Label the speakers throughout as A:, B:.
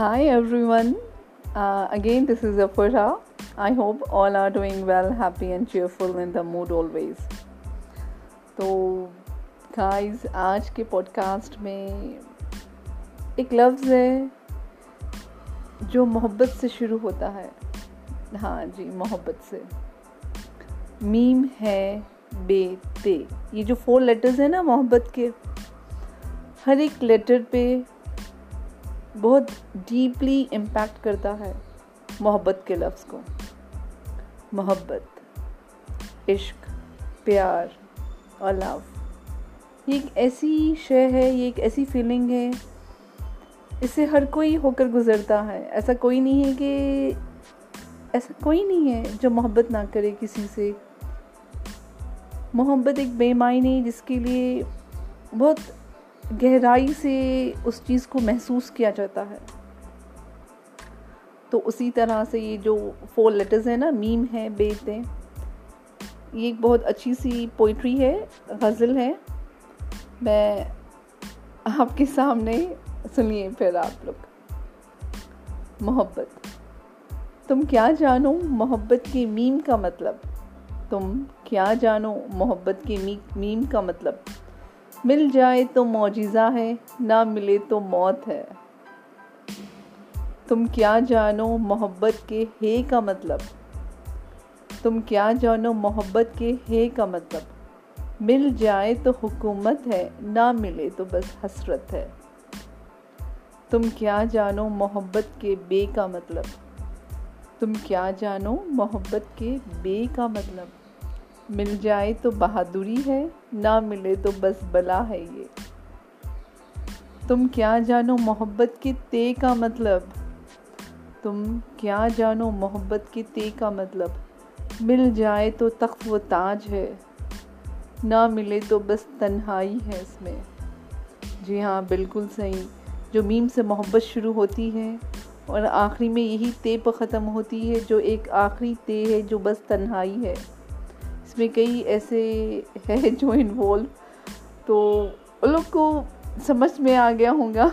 A: Hi everyone. Uh, again, this is Afura. I hope all are doing well, happy and cheerful in the mood always. تو guys آج کے pod cost میں ایک لفظ ہے جو محبت سے شروع ہوتا ہے ہاں جی محبت سے میم ہے بے تے یہ جو فور لیٹرز ہیں نا محبت کے ہر ایک لیٹر پہ بہت ڈیپلی امپیکٹ کرتا ہے محبت کے لفظ کو۔ محبت، عشق، پیار اور لو یہ ایک ایسی شے ہے، یہ ایک ایسی فیلنگ ہے۔ اس سے ہر کوئی ہو کر گزرتا ہے۔ ایسا کوئی نہیں ہے کہ، ایسا کوئی نہیں ہے جو محبت نہ کرے کسی سے۔ محبت ایک بے معنی جس کے لیے بہت گہرائی سے اس چیز کو محسوس کیا جاتا ہے۔ تو اسی طرح سے یہ جو فور لیٹرز ہیں نا، میم ہے بیت ہیں، یہ ایک بہت اچھی سی پوئٹری ہے، غزل ہے۔ میں آپ کے سامنے سنیے پھر آپ لوگ۔ محبت۔ تم کیا جانو محبت کے میم کا مطلب؟ تم کیا جانو محبت کے میم کا مطلب؟ مل جائے تو معجزہ ہے، نہ ملے تو موت ہے۔ تم کیا جانو محبت کے ہے کا مطلب؟ تم کیا جانو محبت کے ہے کا مطلب؟ مل جائے تو حکومت ہے، نہ ملے تو بس حسرت ہے۔ تم کیا جانو محبت کے بے کا مطلب؟ تم کیا جانو محبت کے بے کا مطلب؟ مل جائے تو بہادری ہے، نہ ملے تو بس بلا ہے یہ۔ تم کیا جانو محبت کے تے کا مطلب؟ تم کیا جانو محبت کے تے کا مطلب؟ مل جائے تو تخت و تاج ہے، نہ ملے تو بس تنہائی ہے اس میں۔ جی ہاں بالکل صحیح۔ جو میم سے محبت شروع ہوتی ہے اور آخری میں یہی تے پر ختم ہوتی ہے، جو ایک آخری تے ہے جو بس تنہائی ہے۔ اس میں کئی ایسے ہیں جو انوالو تو ان لوگ کو سمجھ میں آ گیا ہوں گا.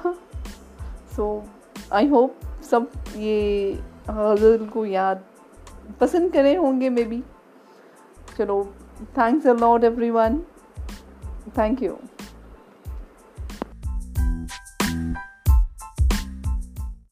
A: سو آئی ہوپ سب یہ غزل کو یاد پسند کرے ہوں گے مے بی چلو thanks a lot everyone thank you